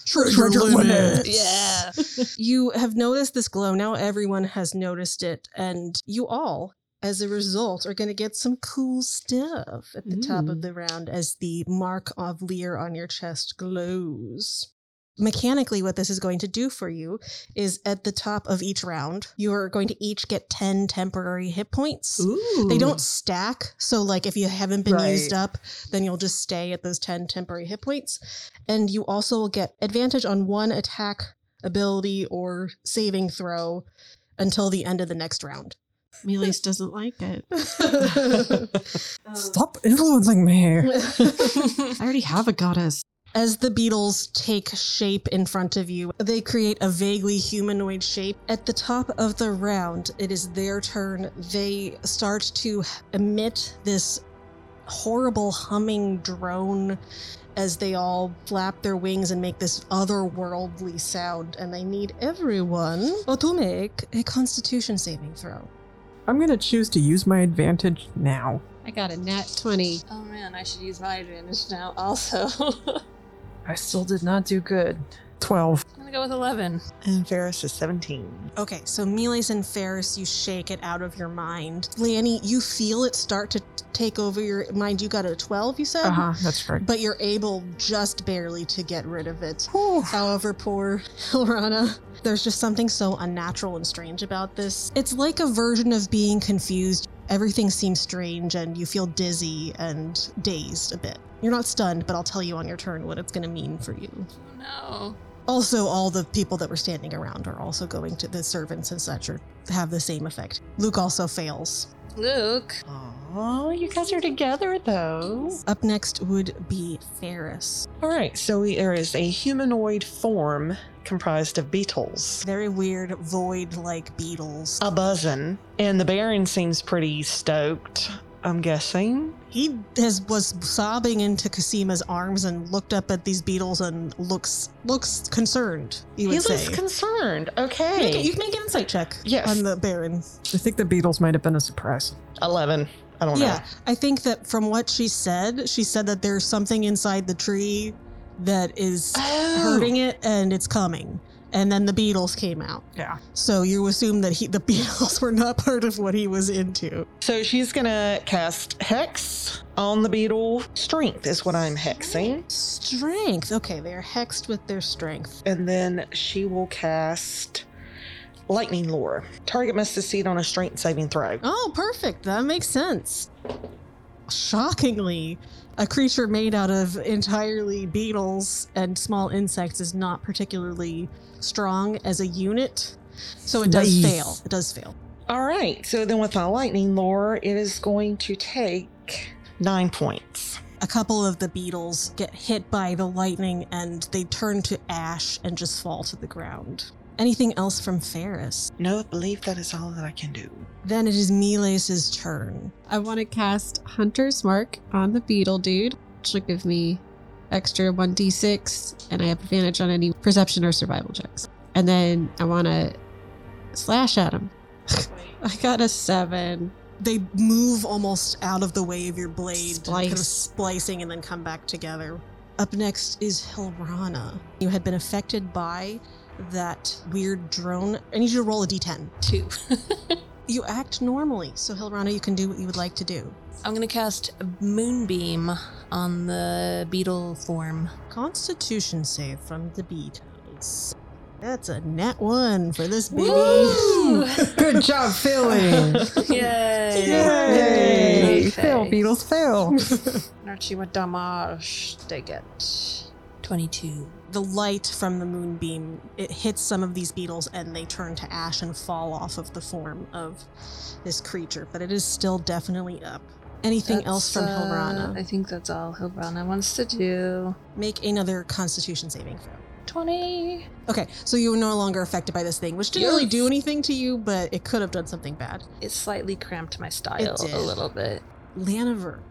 Shred? treasure limit. Yeah. You have noticed this glow. Now everyone has noticed it, and you all, as a result, are going to get some cool stuff at the top of mm. the round as the mark of Lear on your chest glows. Mechanically, what this is going to do for you is at the top of each round, you are going to each get 10 temporary hit points. They don't stack. So, like, if you haven't been used up, then you'll just stay at those 10 temporary hit points. And you also will get advantage on one attack ability or saving throw until the end of the next round. Melis doesn't like it. Stop influencing me. I already have a goddess. As the beetles take shape in front of you, they create a vaguely humanoid shape. At the top of the round, it is their turn. They start to emit this horrible humming drone as they all flap their wings and make this otherworldly sound. And I need everyone to make a constitution saving throw. I'm gonna choose to use my advantage now. I got a nat 20. Oh man, I should use my advantage now also. I still did not do good. Twelve. I'm gonna go with 11. And Ferris is 17. Okay, so Meles and Ferris, you shake it out of your mind. Lanny, you feel it start to t- take over your mind. You got a 12, you said? Uh huh. That's correct. But you're able just barely to get rid of it. However, poor Hilrana, there's just something so unnatural and strange about this. It's like a version of being confused. Everything seems strange and you feel dizzy and dazed a bit. You're not stunned, but I'll tell you on your turn what it's going to mean for you. Oh no. Also, all the people that were standing around are also going to the servants and such or have the same effect. Luke also fails. Luke. Oh, you guys are together though. Up next would be Ferris. All right, so there is a humanoid form comprised of beetles. Very weird, void like beetles. A buzzing. And the Baron seems pretty stoked, I'm guessing. He has was sobbing into Cosima's arms and looked up at these beetles and looks looks concerned. You He would looks say. concerned. Make Okay. it- you can make an insight check Yes. on the Baron. I think the beetles might have been a surprise. 11. I don't Yeah, know. Yeah, I think that from what she said, she said that there's something inside the tree that is Oh. hurting it and it's coming. And then the Beatles came out. Yeah. So you assume that he the Beatles were not part of what he was into. So she's gonna cast Hex on the beetle. Strength is what I'm hexing. Strength. Okay, they're hexed with their strength. And then she will cast Lightning Lure. Target must succeed on a strength saving throw. Oh, perfect. That makes sense. Shockingly, a creature made out of entirely beetles and small insects is not particularly strong as a unit. So it does Nice. fail. It does fail. All right. So then with my Lightning Lure, it is going to take nine points. A couple of the beetles get hit by the lightning and they turn to ash and just fall to the ground. Anything else from Ferris? No, I believe that is all that I can do. Then it is Miles' turn. I want to cast Hunter's Mark on the beetle dude, which will give me extra 1d6, and I have advantage on any perception or survival checks. And then I want to slash at him. I got a seven. They move almost out of the way of your blade, kind of splicing and then come back together. Up next is Hilrana. You had been affected by that weird drone. I need you to roll a d10. Two. You act normally, so Hilrana, you can do what you would like to do. I'm gonna cast a moonbeam on the beetle form. Constitution save from the beetles. That's a nat one for this baby. Good job, Philly. Yay! Yay! Okay. Phil, Beatles, Phil. Archie, what damage they get? 22. The light from the moonbeam it hits some of these beetles and they turn to ash and fall off of the form of this creature, but it is still definitely up. Anything else from That's, uh, Hilrana? I think that's all Hilrana wants to do. Make another Constitution saving throw. 20. Okay, so you are no longer affected by this thing, which didn't really do anything to you, but it could have done something bad. It slightly cramped my style a little bit. Laniver.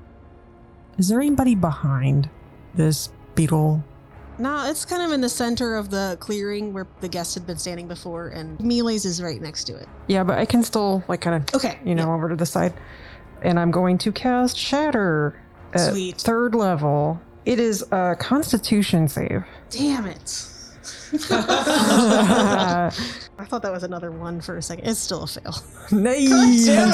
Is there anybody behind this beetle? No, it's kind of in the center of the clearing where the guests had been standing before, and Miles is right next to it. Yeah, but I can still like kind of Okay, you know over to the side, and I'm going to cast Shatter at Sweet. third level. It is a Constitution save. Damn it. I thought that was another one for a second. It's still a fail. nice. Sure,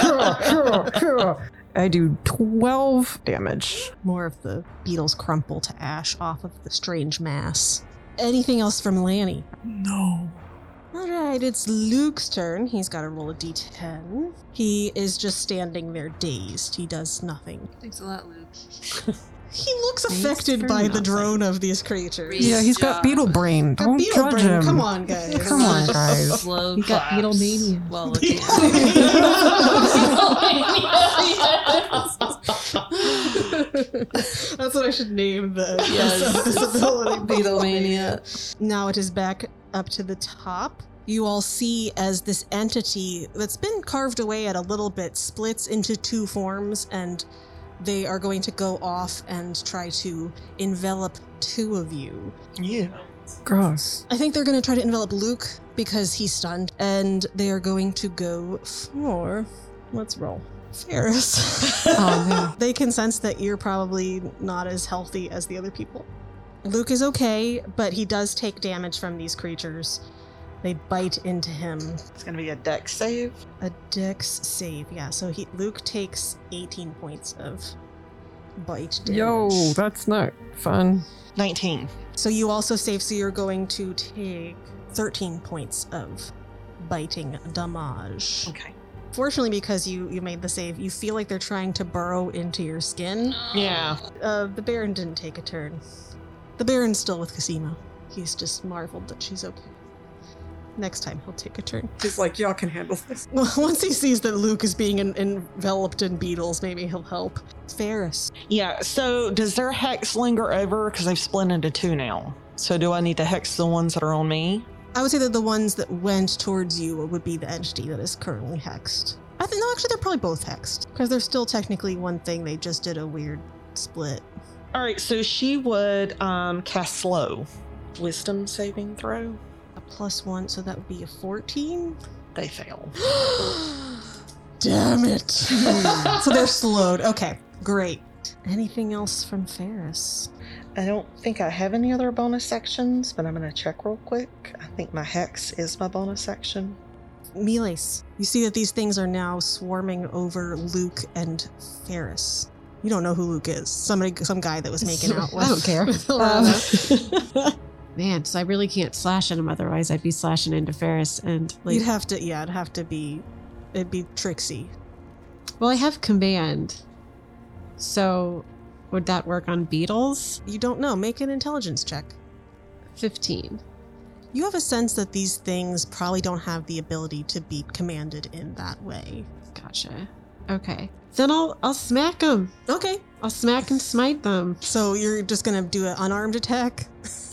sure, sure, sure. I do 12 damage. More of the beetles crumple to ash off of the strange mass. Anything else from Lanny? No. All right, it's Luke's turn. He's got to roll a d10. He is just standing there dazed. He does nothing. Thanks a lot, Luke. He looks affected for by the nothing. drone of these creatures. Yeah, he's got beetle brain. Got Don't beetle judge brain. him. Come on, guys. Come on, guys. Slow You got beetle mania. While looking That's what I should name the Yes. disability. Beatlemania. Now it is back up to the top. You all see as this entity that's been carved away at a little bit splits into two forms, and they are going to go off and try to envelop two of you. Yeah. Gross. I think they're going to try to envelop Luke because he's stunned, and they are going to go for. Let's roll. Ferris. Oh, no. they can sense that you're probably not as healthy as the other people. Luke is okay, but he does take damage from these creatures. They bite into him. It's going to be a dex save. A dex save, yeah. So he Luke takes 18 points of bite damage. Yo, that's not fun. 19. So you also save, so you're going to take 13 points of biting damage. Okay. Fortunately, because you you made the save, you feel like they're trying to burrow into your skin. Yeah. Uh, the Baron didn't take a turn. The Baron's still with Cosima. He's just marveled that she's okay. Next time he'll take a turn. He's like, y'all can handle this. Well, once he sees that Luke is being en- enveloped in beetles, maybe he'll help. Ferris. Yeah, so does their hex linger over? Because they've split into two now. So do I need to hex the ones that are on me? I would say that the ones that went towards you would be the entity that is currently hexed. I think no, actually they're probably both hexed because they're still technically one thing. They just did a weird split. All right, so she would um, cast slow. Wisdom saving throw. A plus one, so that would be a fourteen. They fail. Damn it! so they're slowed. Okay, great. Anything else from Ferris? I don't think I have any other bonus actions, but I'm going to check real quick. I think my hex is my bonus action. Miles, you see that these things are now swarming over Luke and Ferris. You don't know who Luke is. Somebody, some guy that was making out with. I don't care. Um, Lana. Man, so I really can't slash at him. Otherwise, I'd be slashing into Ferris. And like, You'd have to, yeah, it'd have to be, it'd be Trixie. well, I have command. So, would that work on beetles? You don't know. Make an intelligence check. Fifteen. You have a sense that these things probably don't have the ability to be commanded in that way. Gotcha. Okay. Then I'll I'll smack them. Okay. I'll smack and smite them. So you're just gonna do an unarmed attack?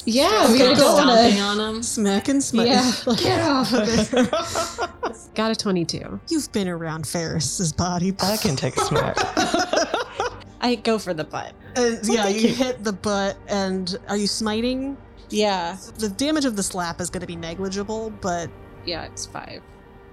Yeah, we Start gotta go on stomping a. on him. Smack and smite. Yeah. Get off of it. Got a twenty-two. You've been around Ferris's body. I can take a smack. I go for the butt. Uh, yeah, you hit the butt, and are you smiting? Yeah. The damage of the slap is going to be negligible, but Yeah, it's five.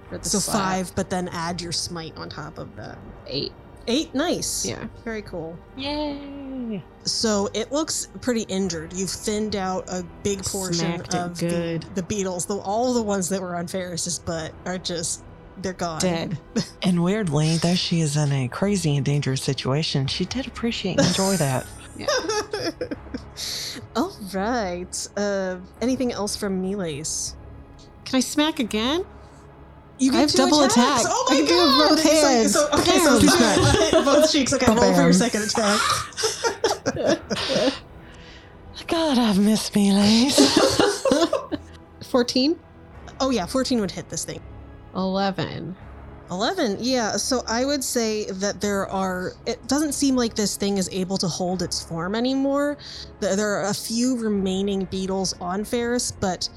For the so slap. five, but then add your smite on top of that. Eight. Eight, nice. Yeah. very cool. Yay! So it looks pretty injured. You've thinned out a big portion Smacked of good. The, the beetles. Though all the ones that were on Ferris's butt are just they're gone. Dead. And weirdly, though she is in a crazy and dangerous situation, she did appreciate and enjoy that. all right. Uh, anything else from Miles? Can I smack again? You I have double attacks. Oh I my can do god! both hands. So, okay, so Bam. he's gonna both cheeks. Okay, roll for your second attack. God, I've missed me, Lace. 14? Oh yeah, fourteen would hit this thing. 11. 11 yeah so i would say that there are it doesn't seem like this thing is able to hold its form anymore there are a few remaining beetles on ferris but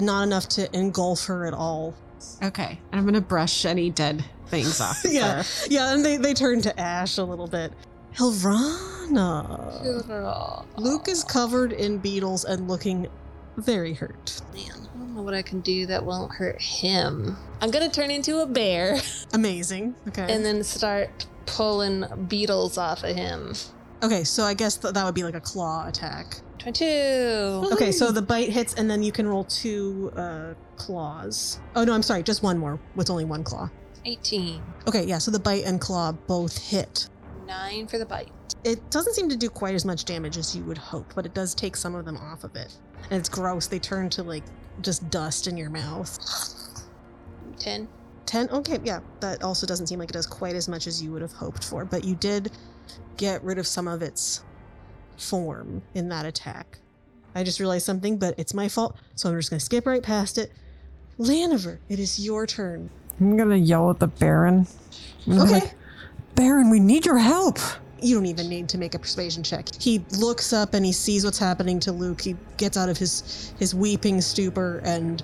not enough to engulf her at all Okay. I'm going to brush any dead things off. Yeah. her. yeah and they, they turn to ash a little bit Hilrana. luke is covered in beetles and looking very hurt Man, I don't know what I can do that won't hurt him. I'm gonna turn into a bear amazing okay and then start pulling beetles off of him. Okay so i guess th- that would be like a claw attack 22. Okay, so the bite hits, and then you can roll two uh, claws. Oh no, I'm sorry, just one more with only one claw. 18. Okay, yeah, so the bite and claw both hit. 9 for the bite. It doesn't seem to do quite as much damage as you would hope, but it does take some of them off of it. And it's gross. They turn to like just dust in your mouth. 10. 10? Okay, yeah, that also doesn't seem like it does quite as much as you would have hoped for, but you did get rid of some of its form in that attack. I just realized something, but it's my fault, so I'm just gonna skip right past it. Laniver, it is your turn. I'm gonna yell at the Baron. I'm Okay. like, Baron, we need your help. You don't even need to make a persuasion check. He looks up and he sees what's happening to Luke. He gets out of his his weeping stupor and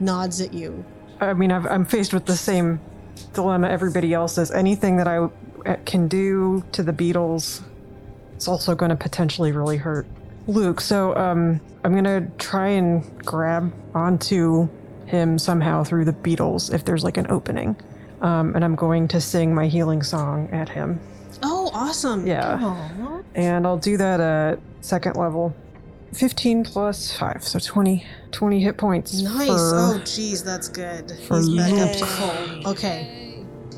nods at you. I mean, I've, I'm faced with the same dilemma everybody else is. Anything that I uh, can do to the beetles, it's also going to potentially really hurt Luke. So um, I'm going to try and grab onto him somehow through the beetles if there's like an opening. Um, and I'm going to sing my healing song at him. Oh, awesome! Yeah. Aw. And I'll do that at second level. 15 plus 5, so 20, 20 hit points. Nice. for- oh, geez, that's good. for He's back up to full. Okay.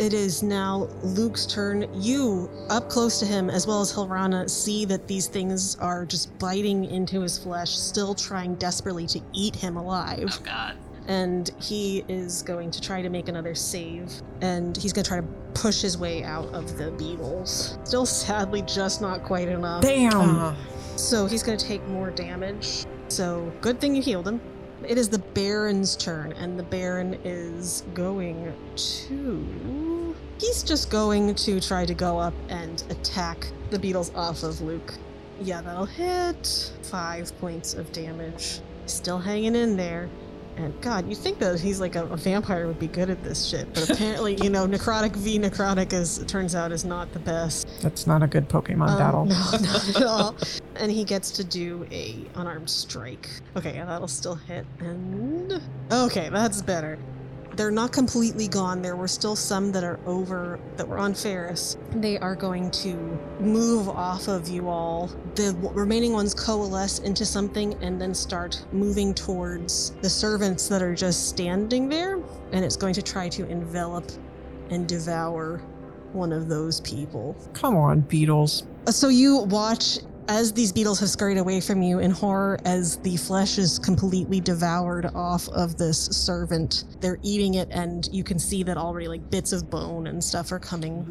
It is now Luke's turn. You, up close to him, as well as Hilrana, see that these things are just biting into his flesh, still trying desperately to eat him alive. Oh, God. And he is going to try to make another save. And he's going to try to push his way out of the beetles. Still, sadly, just not quite enough. Damn! Uh, So he's going to take more damage. So, good thing you healed him. It is the Baron's turn, and the Baron is going to. He's just going to try to go up and attack the beetles off of Luke. Yeah, that'll hit. Five points of damage. Still hanging in there. And God, you think that he's like a, a vampire would be good at this shit, but apparently, you know, necrotic v necrotic is it turns out is not the best. That's not a good Pokemon Um, battle. No, not at all. and he gets to do a unarmed strike. Okay, that'll still hit. And okay, that's better. They're not completely gone. There were still some that are over that were on Ferris. They are going to move off of you all. The remaining ones coalesce into something and then start moving towards the servants that are just standing there. And it's going to try to envelop and devour one of those people. Come on, Beatles. Uh, So you watch as these beetles have scurried away from you in horror as the flesh is completely devoured off of this servant. They're eating it, and you can see that already, like bits of bone and stuff are coming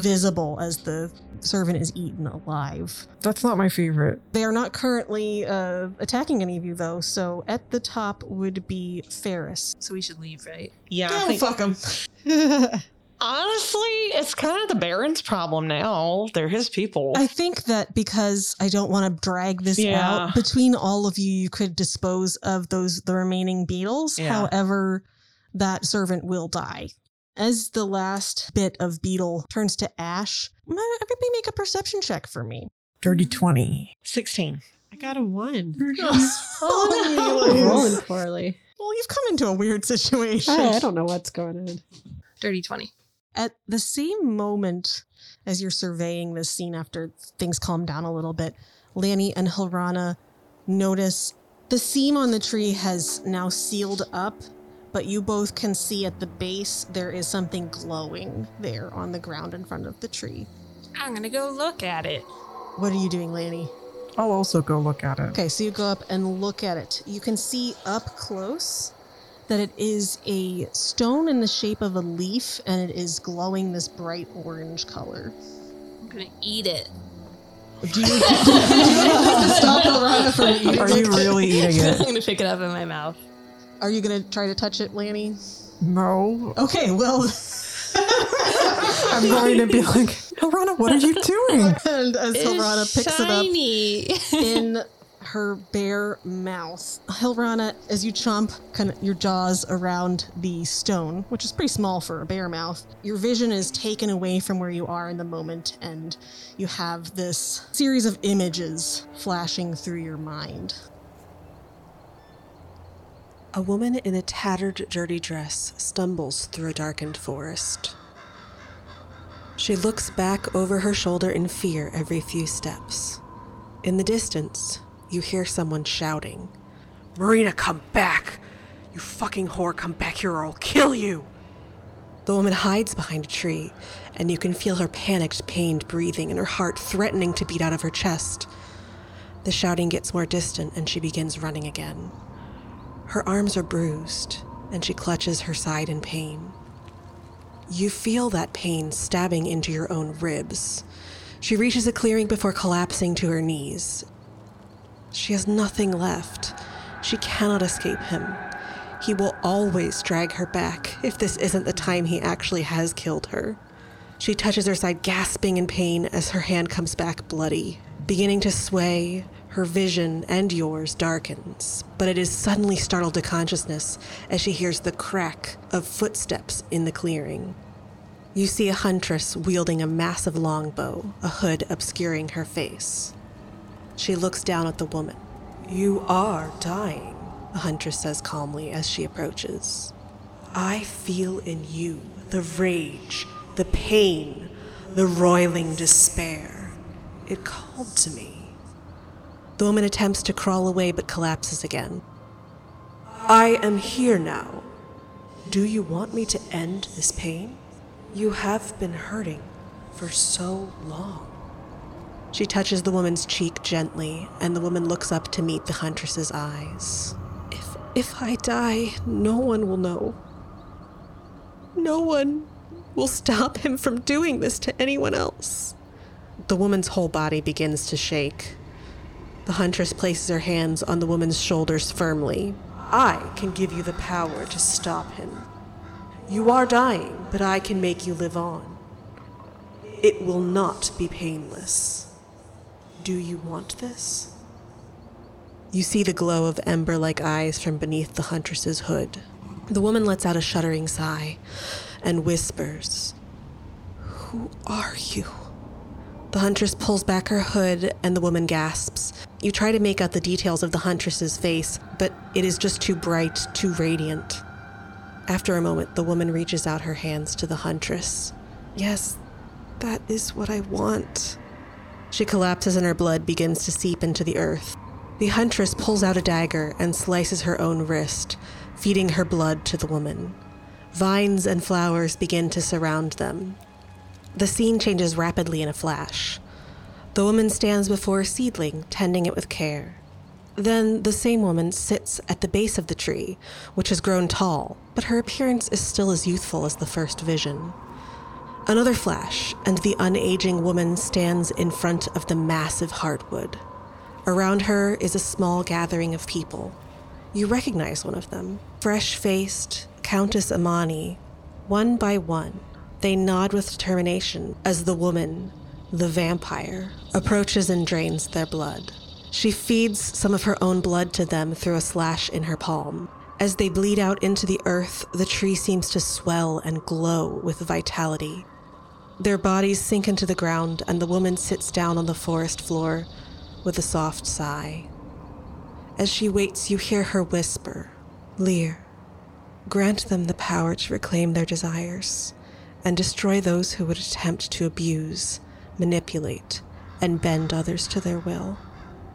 visible as the servant is eaten alive. That's not my favorite. They are not currently uh, attacking any of you, though. So at the top would be Ferris. So we should leave, right? Yeah, I Oh, think fuck him. honestly, it's kind of the Baron's problem now. They're his people. I think that because I don't want to drag this Yeah. out between all of you, you could dispose of those the remaining beetles. Yeah. However, that servant will die. As the last bit of beetle turns to ash, everybody make a perception check for me. Dirty 20. 16. I got a one. Oh, Rolling poorly. Well, you've come into a weird situation. I, I don't know what's going on. Dirty 20. At the same moment as you're surveying this scene after things calm down a little bit, Lanny and Hilrana notice the seam on the tree has now sealed up, but you both can see at the base there is something glowing there on the ground in front of the tree. I'm gonna go look at it. What are you doing, Lanny? I'll also go look at it. Okay, so you go up and look at it. You can see up close that it is a stone in the shape of a leaf and it is glowing this bright orange color. I'm gonna eat it. Do you, do you have to stop Hilrana from eating Are you really eating it? I'm it? gonna pick it up in my mouth. Are you gonna try to touch it, Lanny? No. Okay, well, I'm going to be like, Lorana, what are you doing? and uh, as Hilrana picks shiny. it up in her bear mouth, Hilrana, as you chomp kind of your jaws around the stone, which is pretty small for a bear mouth, your vision is taken away from where you are in the moment, and you have this series of images flashing through your mind. A woman in a tattered, dirty dress stumbles through a darkened forest. She looks back over her shoulder in fear every few steps. In the distance, you hear someone shouting, Marina, come back! You fucking whore, come back here or I'll kill you! The woman hides behind a tree, and you can feel her panicked, pained breathing and her heart threatening to beat out of her chest. The shouting gets more distant, and she begins running again. Her arms are bruised, and she clutches her side in pain. You feel that pain stabbing into your own ribs. She reaches a clearing before collapsing to her knees. She has nothing left. She cannot escape him. He will always drag her back if this isn't the time he actually has killed her. She touches her side, gasping in pain as her hand comes back bloody. Beginning to sway, her vision and yours darkens, but it is suddenly startled to consciousness as she hears the crack of footsteps in the clearing. You see a huntress wielding a massive longbow, a hood obscuring her face. She looks down at the woman. You are dying, the huntress says calmly as she approaches. I feel in you the rage, the pain, the roiling despair. It called to me. The woman attempts to crawl away but collapses again. I am here now. Do you want me to end this pain? You have been hurting for so long. She touches the woman's cheek gently, and the woman looks up to meet the huntress's eyes. If if I die, no one will know. No one will stop him from doing this to anyone else. The woman's whole body begins to shake. The huntress places her hands on the woman's shoulders firmly. I can give you the power to stop him. You are dying, but I can make you live on. It will not be painless. Do you want this? You see the glow of ember like eyes from beneath the huntress's hood. The woman lets out a shuddering sigh and whispers, Who are you? The huntress pulls back her hood and the woman gasps. You try to make out the details of the huntress's face, but it is just too bright, too radiant. After a moment, the woman reaches out her hands to the huntress. Yes, that is what I want. She collapses and her blood begins to seep into the earth. The huntress pulls out a dagger and slices her own wrist, feeding her blood to the woman. Vines and flowers begin to surround them. The scene changes rapidly in a flash. The woman stands before a seedling, tending it with care. Then the same woman sits at the base of the tree, which has grown tall, but her appearance is still as youthful as the first vision. Another flash, and the unaging woman stands in front of the massive heartwood. Around her is a small gathering of people. You recognize one of them, fresh faced Countess Amani. One by one, they nod with determination as the woman, the vampire, approaches and drains their blood. She feeds some of her own blood to them through a slash in her palm. As they bleed out into the earth, the tree seems to swell and glow with vitality. Their bodies sink into the ground, and the woman sits down on the forest floor with a soft sigh. As she waits, you hear her whisper, Lear, grant them the power to reclaim their desires and destroy those who would attempt to abuse, manipulate, and bend others to their will.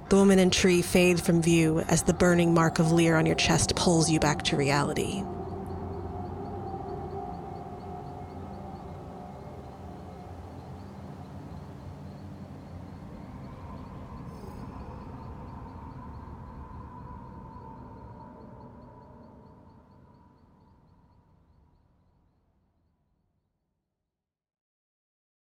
The woman and tree fade from view as the burning mark of Lear on your chest pulls you back to reality.